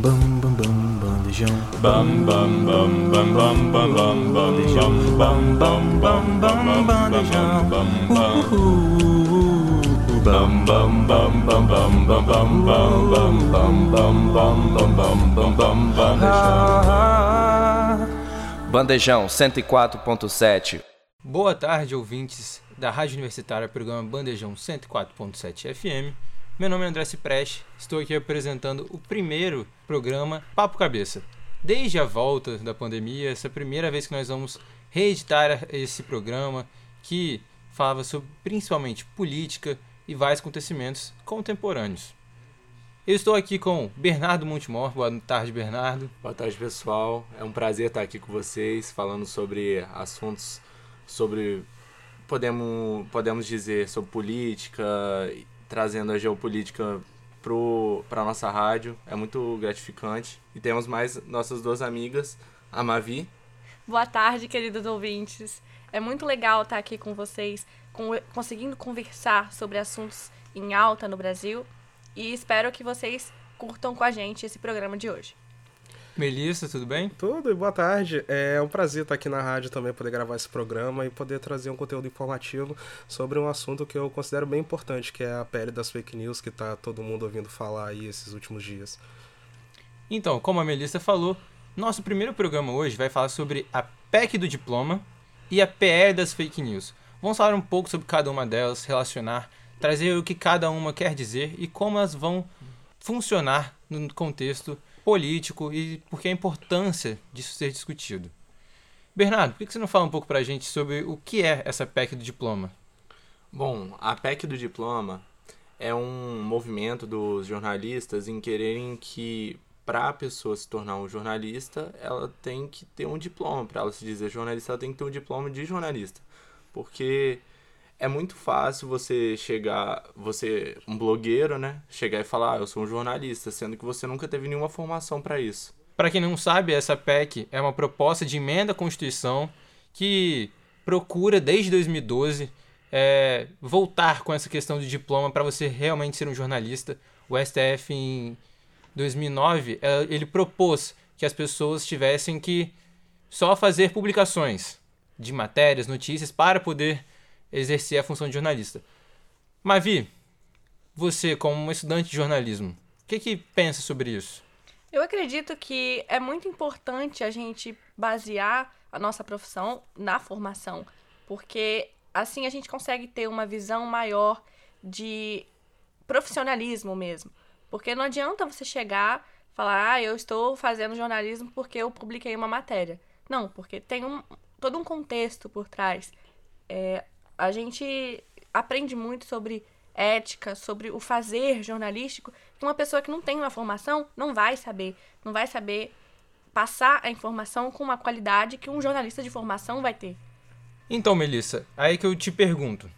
Bam bam bam bandejão. Bam bam bam bam bam bam bam bandejão. Bam bam bam bam bandejão. Bam bam bam bam bam bam bam bam bam bam bam bam bam bam bam bam bam bandejão. Bandejão 104.7. Boa tarde, ouvintes da Rádio Universitária, programa Bandejão 104.7 FM. Meu nome é André Cipreste, estou aqui apresentando o primeiro programa Papo Cabeça. Desde a volta da pandemia, essa é a primeira vez que nós vamos reeditar esse programa que falava sobre principalmente política e vários acontecimentos contemporâneos. Eu estou aqui com Bernardo Montemor. Boa tarde, Bernardo. Boa tarde, pessoal. É um prazer estar aqui com vocês, falando sobre assuntos sobre podemos podemos dizer sobre política, trazendo a geopolítica para nossa rádio. É muito gratificante. E temos mais nossas duas amigas, a Mavi. Boa tarde, queridos ouvintes. É muito legal estar aqui com vocês, com, conseguindo conversar sobre assuntos em alta no Brasil. E espero que vocês curtam com a gente esse programa de hoje. Melissa, tudo bem? Tudo, boa tarde. É um prazer estar aqui na rádio também, poder gravar esse programa e poder trazer um conteúdo informativo sobre um assunto que eu considero bem importante, que é a pele das fake news, que está todo mundo ouvindo falar aí esses últimos dias. Então, como a Melissa falou, nosso primeiro programa hoje vai falar sobre a PEC do diploma e a PE das fake news. Vamos falar um pouco sobre cada uma delas, relacionar, trazer o que cada uma quer dizer e como elas vão funcionar no contexto político e porque a importância disso ser discutido. Bernardo, por que você não fala um pouco para a gente sobre o que é essa PEC do diploma? Bom, a PEC do diploma é um movimento dos jornalistas em quererem que para a pessoa se tornar um jornalista, ela tem que ter um diploma. Para ela se dizer jornalista, ela tem que ter um diploma de jornalista. Porque é muito fácil você chegar, você, um blogueiro, né? Chegar e falar, ah, eu sou um jornalista, sendo que você nunca teve nenhuma formação para isso. Para quem não sabe, essa PEC é uma proposta de emenda à Constituição que procura, desde 2012, é, voltar com essa questão de diploma para você realmente ser um jornalista. O STF, em 2009, é, ele propôs que as pessoas tivessem que só fazer publicações de matérias, notícias, para poder exercer a função de jornalista. Mavi, você, como estudante de jornalismo, o que, que pensa sobre isso? Eu acredito que é muito importante a gente basear a nossa profissão na formação, porque assim a gente consegue ter uma visão maior de profissionalismo mesmo. Porque não adianta você chegar falar, ah, eu estou fazendo jornalismo porque eu publiquei uma matéria. Não, porque tem um, todo um contexto por trás. É, a gente aprende muito sobre ética, sobre o fazer jornalístico, que uma pessoa que não tem uma formação não vai saber, não vai saber passar a informação com uma qualidade que um jornalista de formação vai ter. Então, Melissa, aí que eu te pergunto,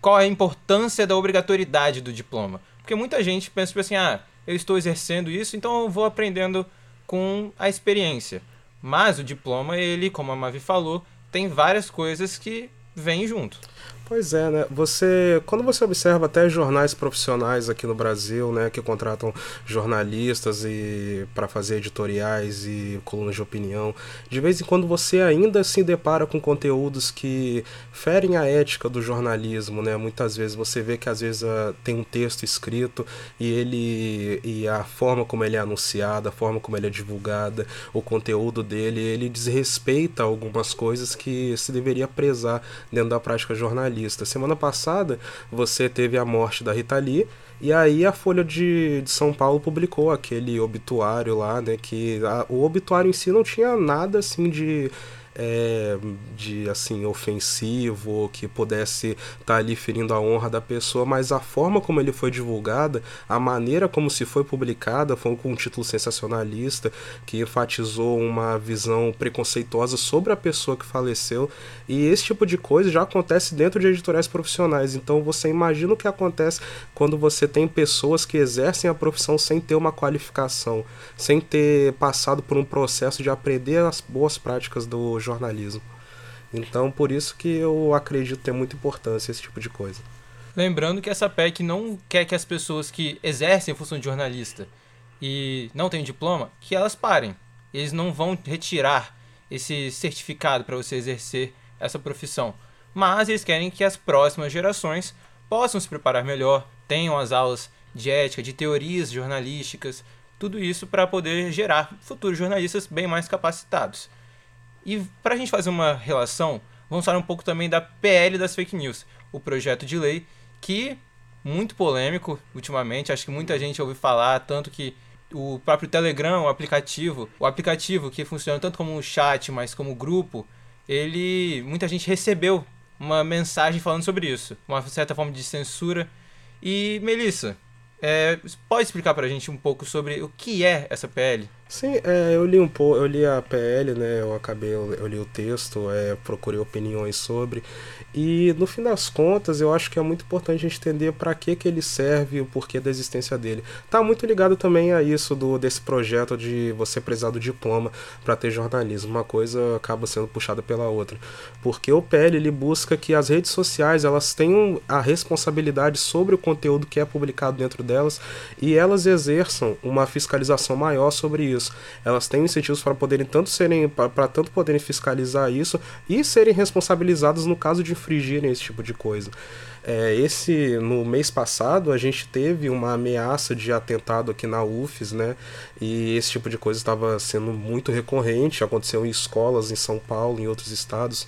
qual é a importância da obrigatoriedade do diploma? Porque muita gente pensa tipo assim, ah, eu estou exercendo isso, então eu vou aprendendo com a experiência. Mas o diploma, ele, como a Mavi falou, tem várias coisas que vem junto. Pois é, né? Você, quando você observa até jornais profissionais aqui no Brasil, né, que contratam jornalistas e para fazer editoriais e colunas de opinião, de vez em quando você ainda se depara com conteúdos que ferem a ética do jornalismo, né? Muitas vezes você vê que às vezes uh, tem um texto escrito e ele e a forma como ele é anunciado, a forma como ele é divulgada, o conteúdo dele, ele desrespeita algumas coisas que se deveria prezar dentro da prática jornalística Semana passada você teve a morte da Rita Lee, e aí a Folha de, de São Paulo publicou aquele obituário lá, né? Que a, o obituário em si não tinha nada assim de é, de assim ofensivo que pudesse estar tá ali ferindo a honra da pessoa, mas a forma como ele foi divulgada, a maneira como se foi publicada, foi com um título sensacionalista que enfatizou uma visão preconceituosa sobre a pessoa que faleceu, e esse tipo de coisa já acontece dentro de editoriais profissionais. Então você imagina o que acontece quando você tem pessoas que exercem a profissão sem ter uma qualificação, sem ter passado por um processo de aprender as boas práticas do jornalismo. Então, por isso que eu acredito ter muita importância esse tipo de coisa. Lembrando que essa PEC não quer que as pessoas que exercem a função de jornalista e não têm diploma, que elas parem. Eles não vão retirar esse certificado para você exercer essa profissão. Mas eles querem que as próximas gerações possam se preparar melhor, tenham as aulas de ética, de teorias jornalísticas, tudo isso para poder gerar futuros jornalistas bem mais capacitados. E para a gente fazer uma relação, vamos falar um pouco também da PL das fake news, o projeto de lei que muito polêmico ultimamente, acho que muita gente ouviu falar, tanto que o próprio Telegram, o aplicativo, o aplicativo que funciona tanto como um chat, mas como grupo, ele muita gente recebeu uma mensagem falando sobre isso, uma certa forma de censura. E Melissa, é, pode explicar pra gente um pouco sobre o que é essa PL? Sim, é, eu li um pouco, eu li a PL, né? Eu acabei, eu, li o texto, é, procurei opiniões sobre. E no fim das contas, eu acho que é muito importante a gente entender para que, que ele serve e o porquê da existência dele. Tá muito ligado também a isso do desse projeto de você precisar do diploma para ter jornalismo. Uma coisa acaba sendo puxada pela outra. Porque o PL ele busca que as redes sociais elas tenham a responsabilidade sobre o conteúdo que é publicado dentro delas e elas exerçam uma fiscalização maior sobre isso. Elas têm incentivos para poderem tanto serem para tanto poderem fiscalizar isso e serem responsabilizadas no caso de infringirem esse tipo de coisa. É, esse no mês passado a gente teve uma ameaça de atentado aqui na UFES, né? E esse tipo de coisa estava sendo muito recorrente, aconteceu em escolas em São Paulo, em outros estados.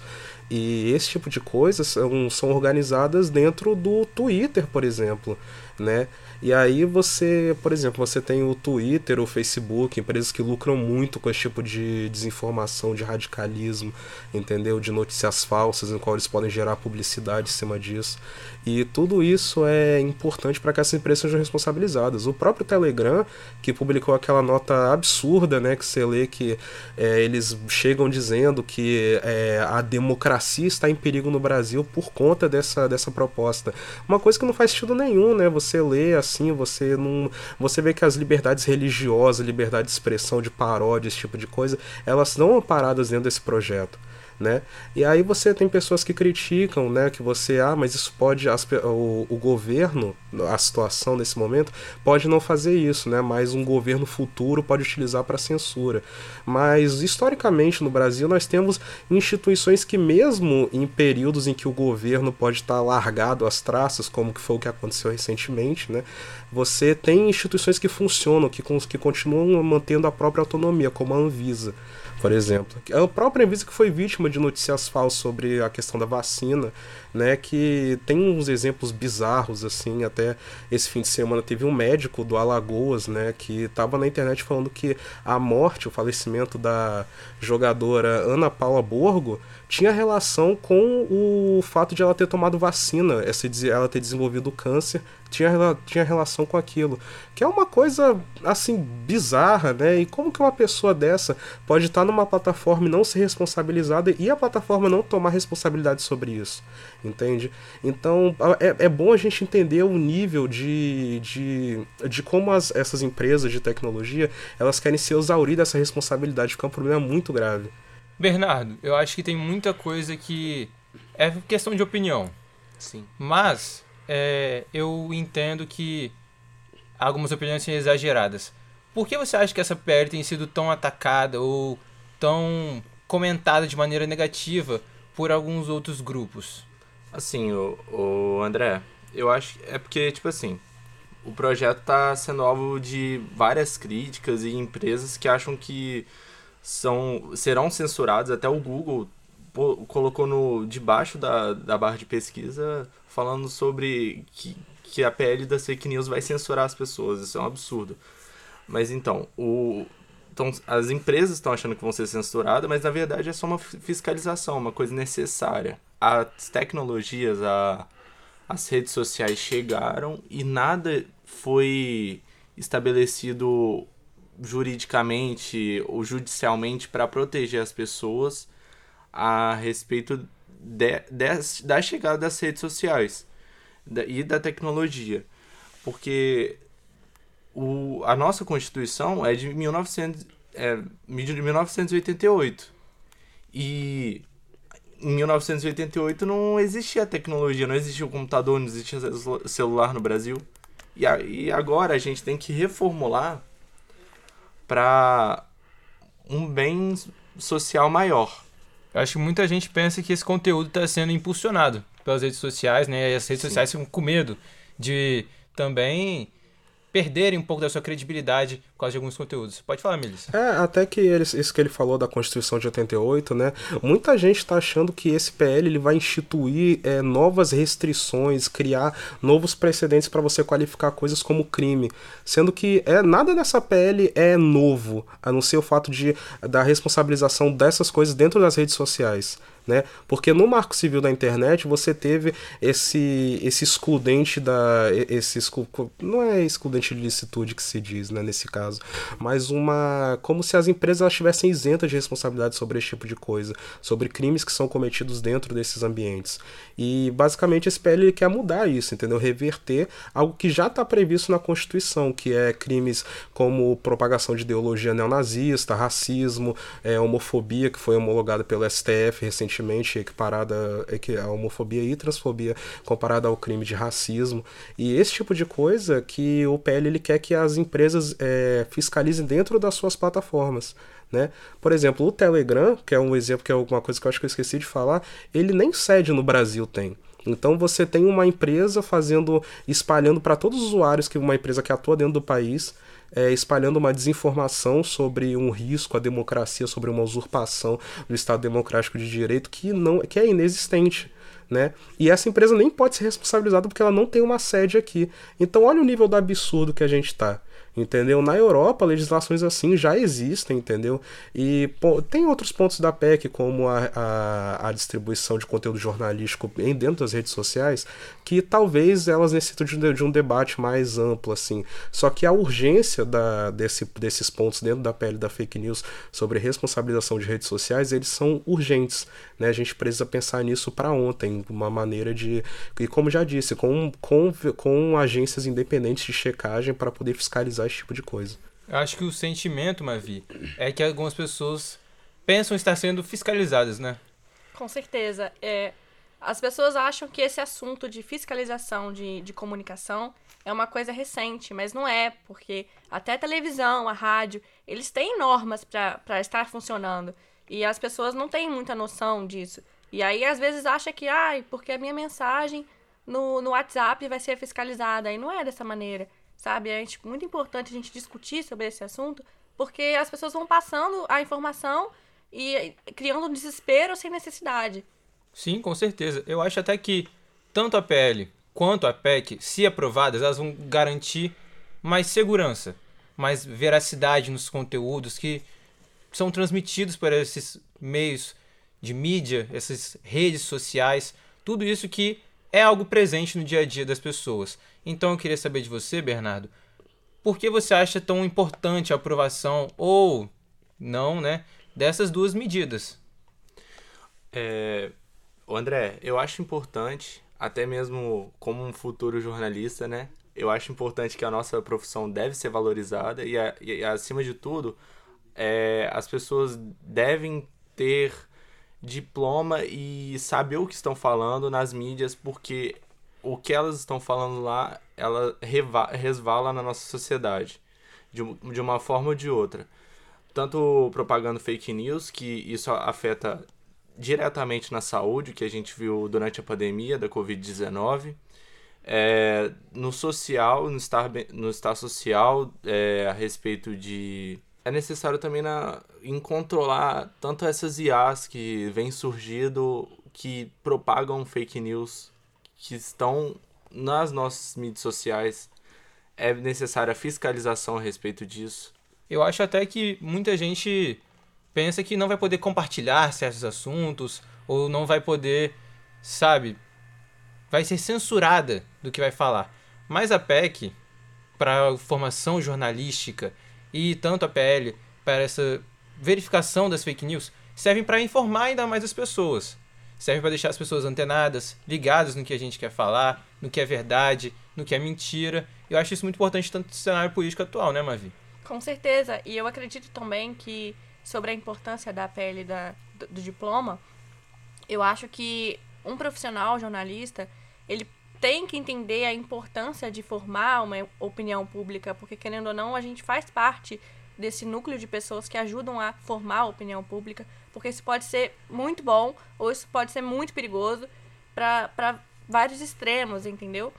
E esse tipo de coisas são, são organizadas dentro do Twitter, por exemplo, né? E aí você, por exemplo, você tem o Twitter, o Facebook, empresas que lucram muito com esse tipo de desinformação, de radicalismo, entendeu? De notícias falsas, em qual eles podem gerar publicidade em cima disso. E tudo isso é importante para que essas empresas sejam responsabilizadas. O próprio Telegram, que publicou aquela nota absurda, né, que você lê que é, eles chegam dizendo que é, a democracia está em perigo no Brasil por conta dessa, dessa proposta. Uma coisa que não faz sentido nenhum, né? Você lê você não. Você vê que as liberdades religiosas, liberdade de expressão, de paródia, esse tipo de coisa, elas não amparadas dentro desse projeto né? E aí você tem pessoas que criticam, né, que você, ah, mas isso pode, as, o, o governo, a situação nesse momento, pode não fazer isso, né, mas um governo futuro pode utilizar para censura. Mas, historicamente, no Brasil, nós temos instituições que mesmo em períodos em que o governo pode estar largado às traças, como que foi o que aconteceu recentemente, né, você tem instituições que funcionam, que, que continuam mantendo a própria autonomia, como a Anvisa por exemplo. A própria Anvisa que foi vítima de notícias falsas sobre a questão da vacina, né, que tem uns exemplos bizarros assim, até esse fim de semana teve um médico do Alagoas, né, que estava na internet falando que a morte, o falecimento da jogadora Ana Paula Borgo tinha relação com o fato de ela ter tomado vacina, ela ter desenvolvido câncer, tinha, tinha relação com aquilo. Que é uma coisa, assim, bizarra, né? E como que uma pessoa dessa pode estar numa plataforma e não ser responsabilizada e a plataforma não tomar responsabilidade sobre isso? Entende? Então, é, é bom a gente entender o nível de, de, de como as, essas empresas de tecnologia, elas querem se exaurir dessa responsabilidade, que é um problema muito grave. Bernardo, eu acho que tem muita coisa que é questão de opinião. Sim. Mas é, eu entendo que algumas opiniões são exageradas. Por que você acha que essa PL tem sido tão atacada ou tão comentada de maneira negativa por alguns outros grupos? Assim, o, o André, eu acho é porque, tipo assim, o projeto está sendo alvo de várias críticas e empresas que acham que são serão censurados. Até o Google colocou no debaixo da, da barra de pesquisa falando sobre que, que a PL da fake news vai censurar as pessoas. Isso é um absurdo. Mas então, o, então, as empresas estão achando que vão ser censuradas, mas na verdade é só uma fiscalização, uma coisa necessária. As tecnologias, a, as redes sociais chegaram e nada foi estabelecido juridicamente ou judicialmente para proteger as pessoas a respeito de, de, da chegada das redes sociais da, e da tecnologia. Porque o, a nossa Constituição é de, 1900, é de 1988. E em 1988 não existia tecnologia, não existia o computador, não existia celular no Brasil. E, a, e agora a gente tem que reformular para um bem social maior. Eu acho que muita gente pensa que esse conteúdo está sendo impulsionado pelas redes sociais, né? E as redes sociais ficam com medo de também perderem um pouco da sua credibilidade por causa de alguns conteúdos. Pode falar, Milis. É, até que ele, isso que ele falou da Constituição de 88, né? Muita gente está achando que esse PL ele vai instituir é, novas restrições, criar novos precedentes para você qualificar coisas como crime. Sendo que é, nada nessa PL é novo, a não ser o fato de da responsabilização dessas coisas dentro das redes sociais né? Porque no Marco Civil da internet você teve esse esse excludente da esse não é excludente de licitude que se diz, né, nesse caso, mas uma como se as empresas estivessem isentas de responsabilidade sobre esse tipo de coisa, sobre crimes que são cometidos dentro desses ambientes. E basicamente esse PL quer mudar isso, entendeu? Reverter algo que já está previsto na Constituição, que é crimes como propagação de ideologia neonazista, racismo, é, homofobia, que foi homologada pelo STF recentemente, equiparada a homofobia e transfobia comparada ao crime de racismo. E esse tipo de coisa que o PL ele quer que as empresas é, fiscalizem dentro das suas plataformas. Né? Por exemplo, o Telegram, que é um exemplo que é alguma coisa que eu acho que eu esqueci de falar, ele nem sede no Brasil tem. Então você tem uma empresa fazendo, espalhando para todos os usuários que uma empresa que atua dentro do país, é, espalhando uma desinformação sobre um risco à democracia, sobre uma usurpação do Estado democrático de direito que não, que é inexistente. Né? E essa empresa nem pode ser responsabilizada porque ela não tem uma sede aqui. Então olha o nível do absurdo que a gente está entendeu? Na Europa, legislações assim já existem, entendeu? E pô, tem outros pontos da PEC, como a, a, a, distribuição de conteúdo jornalístico em dentro das redes sociais, que talvez elas necessitem de, de um debate mais amplo, assim. Só que a urgência da, desse, desses pontos dentro da pele da fake news sobre responsabilização de redes sociais, eles são urgentes, né? A gente precisa pensar nisso para ontem, uma maneira de... E como já disse, com, com, com agências independentes de checagem para poder fiscalizar esse tipo de coisa. Eu acho que o sentimento, Mavi, é que algumas pessoas pensam estar sendo fiscalizadas, né? Com certeza. É, as pessoas acham que esse assunto de fiscalização de, de comunicação é uma coisa recente, mas não é, porque até a televisão, a rádio, eles têm normas para estar funcionando. E as pessoas não têm muita noção disso. E aí, às vezes, acha que, ai, porque a minha mensagem no, no WhatsApp vai ser fiscalizada. E não é dessa maneira sabe? É tipo, muito importante a gente discutir sobre esse assunto, porque as pessoas vão passando a informação e criando um desespero sem necessidade. Sim, com certeza. Eu acho até que tanto a PL quanto a PEC, se aprovadas, elas vão garantir mais segurança, mais veracidade nos conteúdos que são transmitidos por esses meios de mídia, essas redes sociais, tudo isso que é algo presente no dia a dia das pessoas. Então eu queria saber de você, Bernardo, por que você acha tão importante a aprovação ou não, né, dessas duas medidas? É, André, eu acho importante, até mesmo como um futuro jornalista, né? Eu acho importante que a nossa profissão deve ser valorizada e, e acima de tudo, é, as pessoas devem ter diploma e saber o que estão falando nas mídias, porque o que elas estão falando lá, ela resvala na nossa sociedade, de, uma forma ou de outra. Tanto propagando fake news, que isso afeta diretamente na saúde, que a gente viu durante a pandemia da Covid-19, é, no social, no estar, no estar social, é, a respeito de é necessário também na, em controlar tanto essas IAs que vêm surgindo, que propagam fake news, que estão nas nossas mídias sociais. É necessária fiscalização a respeito disso. Eu acho até que muita gente pensa que não vai poder compartilhar certos assuntos ou não vai poder, sabe, vai ser censurada do que vai falar. Mas a PEC, para formação jornalística e tanto a PL para essa verificação das fake news servem para informar ainda mais as pessoas. Servem para deixar as pessoas antenadas, ligadas no que a gente quer falar, no que é verdade, no que é mentira. Eu acho isso muito importante tanto no cenário político atual, né, Mavi? Com certeza. E eu acredito também que sobre a importância da pele da, do, do diploma, eu acho que um profissional jornalista, ele tem que entender a importância de formar uma opinião pública, porque querendo ou não, a gente faz parte desse núcleo de pessoas que ajudam a formar a opinião pública, porque isso pode ser muito bom ou isso pode ser muito perigoso para vários extremos, entendeu?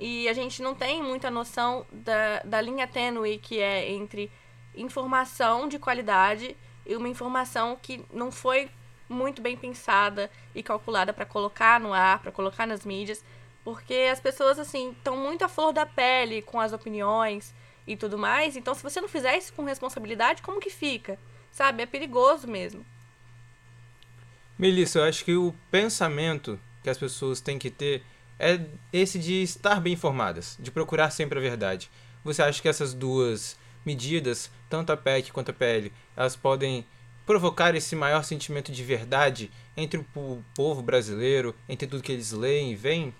E a gente não tem muita noção da, da linha tênue que é entre informação de qualidade e uma informação que não foi muito bem pensada e calculada para colocar no ar, para colocar nas mídias, porque as pessoas assim estão muito à flor da pele com as opiniões e tudo mais. Então, se você não fizer isso com responsabilidade, como que fica? Sabe? É perigoso mesmo. Melissa, eu acho que o pensamento que as pessoas têm que ter é esse de estar bem informadas, de procurar sempre a verdade. Você acha que essas duas medidas, tanto a PEC quanto a PL, elas podem provocar esse maior sentimento de verdade entre o povo brasileiro, entre tudo que eles leem e veem?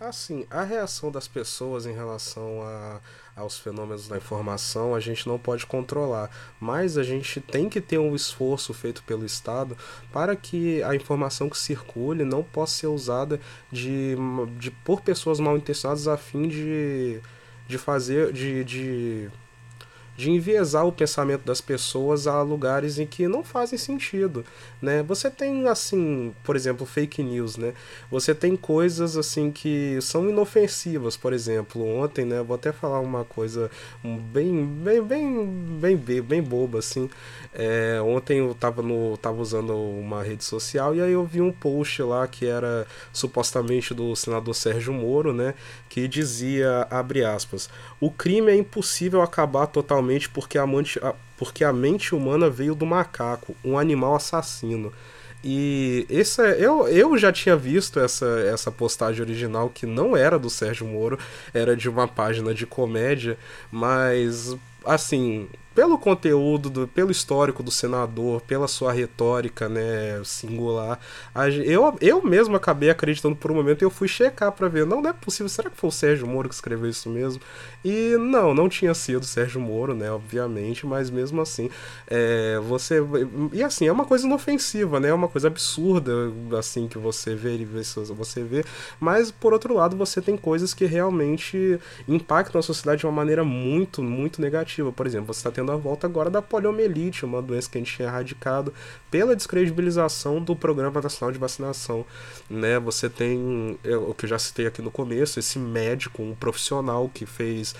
Assim, a reação das pessoas em relação a, aos fenômenos da informação a gente não pode controlar, mas a gente tem que ter um esforço feito pelo Estado para que a informação que circule não possa ser usada de, de por pessoas mal intencionadas a fim de, de fazer, de, de de enviesar o pensamento das pessoas a lugares em que não fazem sentido, né? Você tem assim, por exemplo, fake news, né? Você tem coisas assim que são inofensivas, por exemplo, ontem, né, vou até falar uma coisa bem bem bem bem bem, bem boba assim. É, ontem eu tava no tava usando uma rede social e aí eu vi um post lá que era supostamente do senador Sérgio Moro, né, que dizia abre aspas: "O crime é impossível acabar totalmente porque a, mente, porque a mente humana veio do macaco, um animal assassino. E esse, é, eu, eu já tinha visto essa, essa postagem original que não era do Sérgio Moro, era de uma página de comédia, mas assim, pelo conteúdo, do, pelo histórico do senador, pela sua retórica, né, singular, eu, eu mesmo acabei acreditando por um momento e eu fui checar para ver, não, não é possível, será que foi o Sérgio Moro que escreveu isso mesmo? E não, não tinha sido o Sérgio Moro, né, obviamente, mas mesmo assim, é, você, e assim, é uma coisa inofensiva, né, é uma coisa absurda, assim, que você vê, você vê, mas por outro lado, você tem coisas que realmente impactam a sociedade de uma maneira muito, muito negativa, por exemplo, você está tendo a volta agora da poliomielite, uma doença que a gente tinha erradicado pela descredibilização do Programa Nacional de Vacinação. Né? Você tem, é, o que eu já citei aqui no começo, esse médico, um profissional que fez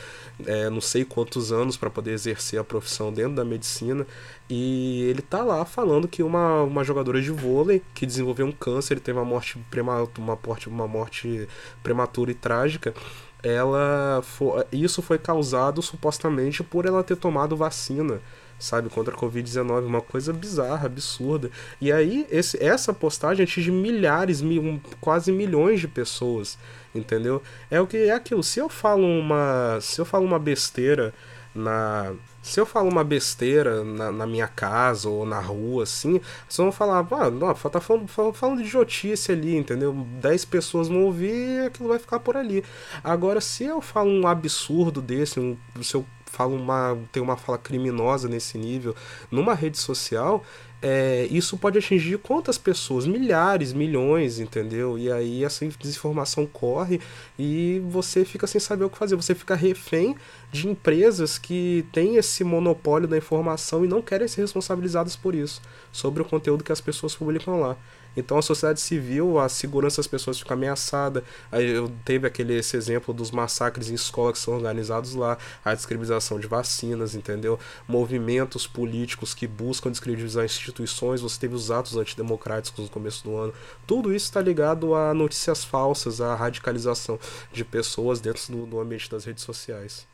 é, não sei quantos anos para poder exercer a profissão dentro da medicina. E ele tá lá falando que uma, uma jogadora de vôlei que desenvolveu um câncer, teve uma morte, prematura, uma, morte, uma morte prematura e trágica ela foi, isso foi causado supostamente por ela ter tomado vacina, sabe, contra a Covid-19, uma coisa bizarra, absurda. E aí esse, essa postagem atinge milhares, mil, quase milhões de pessoas, entendeu? É o que é aquilo. Se eu falo uma, se eu falo uma besteira na se eu falo uma besteira na, na, minha casa ou na rua, assim, vocês vão falar, ah, não, tá falando, falando, falando de idiotice ali, entendeu? Dez pessoas vão ouvir aquilo vai ficar por ali. Agora, se eu falo um absurdo desse, um, se eu falo uma. tem uma fala criminosa nesse nível numa rede social, é, isso pode atingir quantas pessoas? Milhares, milhões, entendeu? E aí essa desinformação corre e você fica sem saber o que fazer. Você fica refém de empresas que têm esse monopólio da informação e não querem ser responsabilizadas por isso, sobre o conteúdo que as pessoas publicam lá. Então a sociedade civil, a segurança das pessoas fica ameaçada. Aí eu teve aquele esse exemplo dos massacres em escola que são organizados lá, a descredibilização de vacinas, entendeu? Movimentos políticos que buscam descredibilizar instituições, você teve os atos antidemocráticos no começo do ano. Tudo isso está ligado a notícias falsas, a radicalização de pessoas dentro do, do ambiente das redes sociais.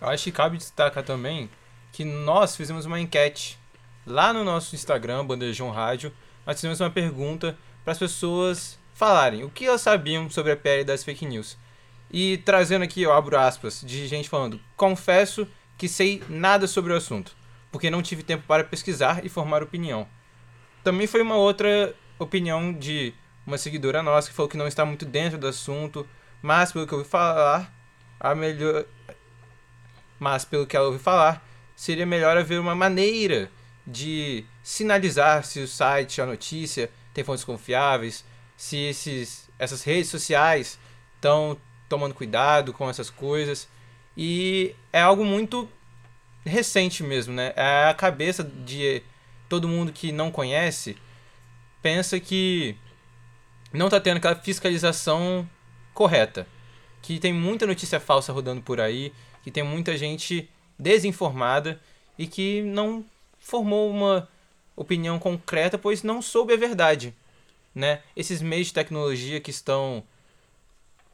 Acho que cabe destacar também que nós fizemos uma enquete lá no nosso Instagram, Bandejão Rádio, nós fizemos uma pergunta para as pessoas falarem o que elas sabiam sobre a pele das fake news. E trazendo aqui, eu abro aspas, de gente falando: confesso que sei nada sobre o assunto, porque não tive tempo para pesquisar e formar opinião. Também foi uma outra opinião de uma seguidora nossa que falou que não está muito dentro do assunto, mas pelo que eu ouvi falar, a melhor. Mas pelo que ela ouviu falar, seria melhor haver uma maneira de sinalizar se o site, a notícia, tem fontes confiáveis, se esses, essas redes sociais estão tomando cuidado com essas coisas. E é algo muito recente mesmo, né? É a cabeça de todo mundo que não conhece pensa que não tá tendo aquela fiscalização correta. Que tem muita notícia falsa rodando por aí, que tem muita gente desinformada e que não formou uma opinião concreta, pois não soube a verdade. Né? Esses meios de tecnologia que estão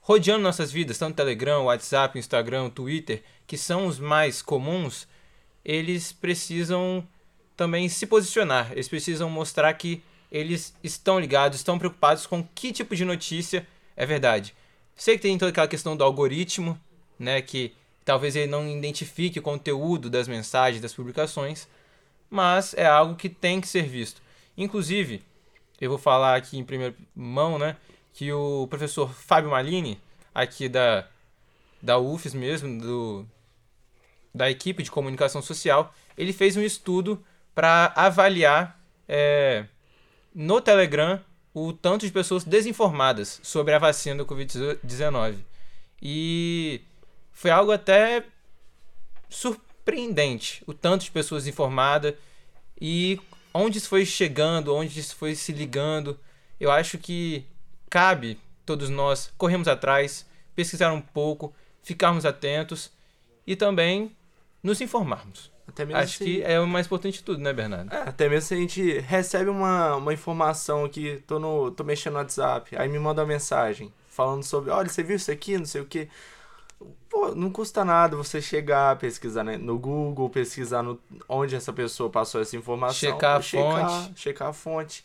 rodeando nossas vidas, tanto Telegram, WhatsApp, Instagram, Twitter, que são os mais comuns, eles precisam também se posicionar. Eles precisam mostrar que eles estão ligados, estão preocupados com que tipo de notícia é verdade. Sei que tem toda aquela questão do algoritmo, né, que talvez ele não identifique o conteúdo das mensagens, das publicações, mas é algo que tem que ser visto. Inclusive, eu vou falar aqui em primeira mão, né, que o professor Fábio Malini, aqui da, da UFES mesmo, do, da equipe de comunicação social, ele fez um estudo para avaliar é, no Telegram o tanto de pessoas desinformadas sobre a vacina do Covid-19. E foi algo até surpreendente o tanto de pessoas informadas e onde isso foi chegando, onde isso foi se ligando. Eu acho que cabe todos nós corrermos atrás, pesquisar um pouco, ficarmos atentos e também nos informarmos. Até mesmo Acho se- que é o mais importante de tudo, né, Bernardo? É, até mesmo se a gente recebe uma, uma informação aqui, tô, no, tô mexendo no WhatsApp, aí me manda uma mensagem falando sobre, olha, você viu isso aqui, não sei o que. Pô, não custa nada você chegar, pesquisar né, no Google, pesquisar no, onde essa pessoa passou essa informação. Checar a fonte. Checar a fonte.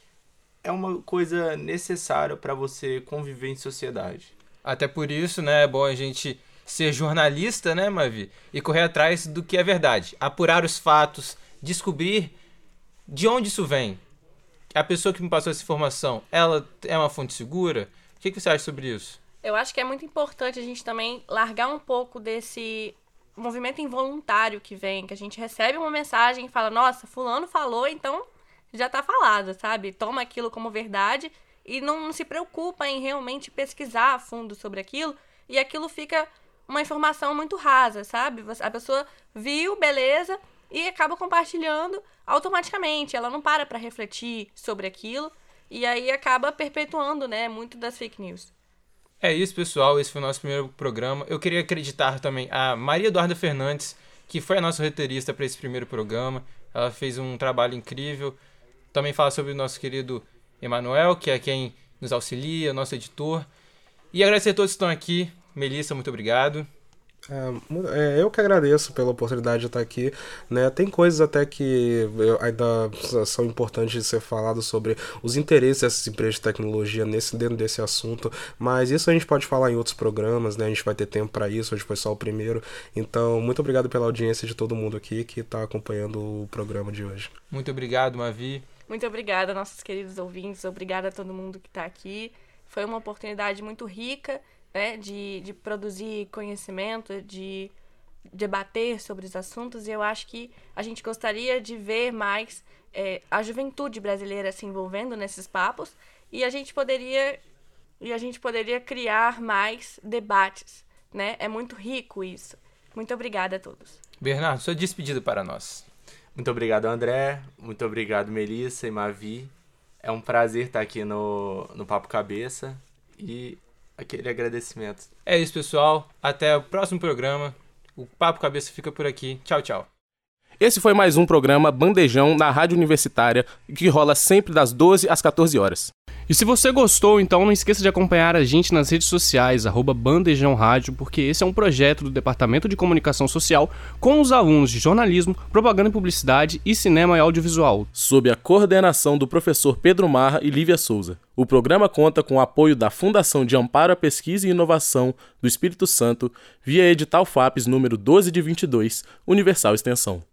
É uma coisa necessária para você conviver em sociedade. Até por isso, né, é bom a gente ser jornalista, né, Mavi? E correr atrás do que é verdade. Apurar os fatos, descobrir de onde isso vem. A pessoa que me passou essa informação, ela é uma fonte segura? O que, que você acha sobre isso? Eu acho que é muito importante a gente também largar um pouco desse movimento involuntário que vem, que a gente recebe uma mensagem e fala, nossa, fulano falou, então já tá falado, sabe? Toma aquilo como verdade e não, se preocupa em realmente pesquisar a fundo sobre aquilo e aquilo fica uma informação muito rasa, sabe? A pessoa viu, beleza, e acaba compartilhando automaticamente. Ela não para pra refletir sobre aquilo e aí acaba perpetuando, né, muito das fake news. É isso, pessoal. Esse foi o nosso primeiro programa. Eu queria acreditar também a Maria Eduarda Fernandes, que foi a nossa roteirista para esse primeiro programa. Ela fez um trabalho incrível. Também fala sobre o nosso querido Emanuel, que é quem nos auxilia, nosso editor. E agradecer a todos que estão aqui. Melissa, muito obrigado. É, é, eu que agradeço pela oportunidade de estar aqui, né? Tem coisas até que eu- ainda são importantes de ser falado sobre os interesses dessas empresas de tecnologia nesse dentro desse assunto, mas isso a gente pode falar em outros programas, né? A gente vai ter tempo para isso, hoje foi só o primeiro. Então, muito obrigado pela audiência de todo mundo aqui que está acompanhando o programa de hoje. Muito obrigado, Mavi. Muito obrigada, nossos queridos ouvintes. Obrigada a todo mundo que está aqui. Foi uma oportunidade muito rica né, de, de produzir conhecimento, de debater sobre os assuntos. E eu acho que a gente gostaria de ver mais é, a juventude brasileira se envolvendo nesses papos. E a gente poderia, e a gente poderia criar mais debates. Né? É muito rico isso. Muito obrigada a todos. Bernardo, sua despedida para nós. Muito obrigado, André. Muito obrigado, Melissa e Mavi. É um prazer estar aqui no, no Papo Cabeça. E aquele agradecimento. É isso, pessoal. Até o próximo programa. O Papo Cabeça fica por aqui. Tchau, tchau. Esse foi mais um programa Bandejão na Rádio Universitária, que rola sempre das 12 às 14 horas. E se você gostou, então não esqueça de acompanhar a gente nas redes sociais, arroba Bandejão Rádio, porque esse é um projeto do Departamento de Comunicação Social com os alunos de jornalismo, propaganda e publicidade e cinema e audiovisual. Sob a coordenação do professor Pedro Marra e Lívia Souza. O programa conta com o apoio da Fundação de Amparo à Pesquisa e Inovação do Espírito Santo, via edital FAPES número 12 de 22, Universal Extensão.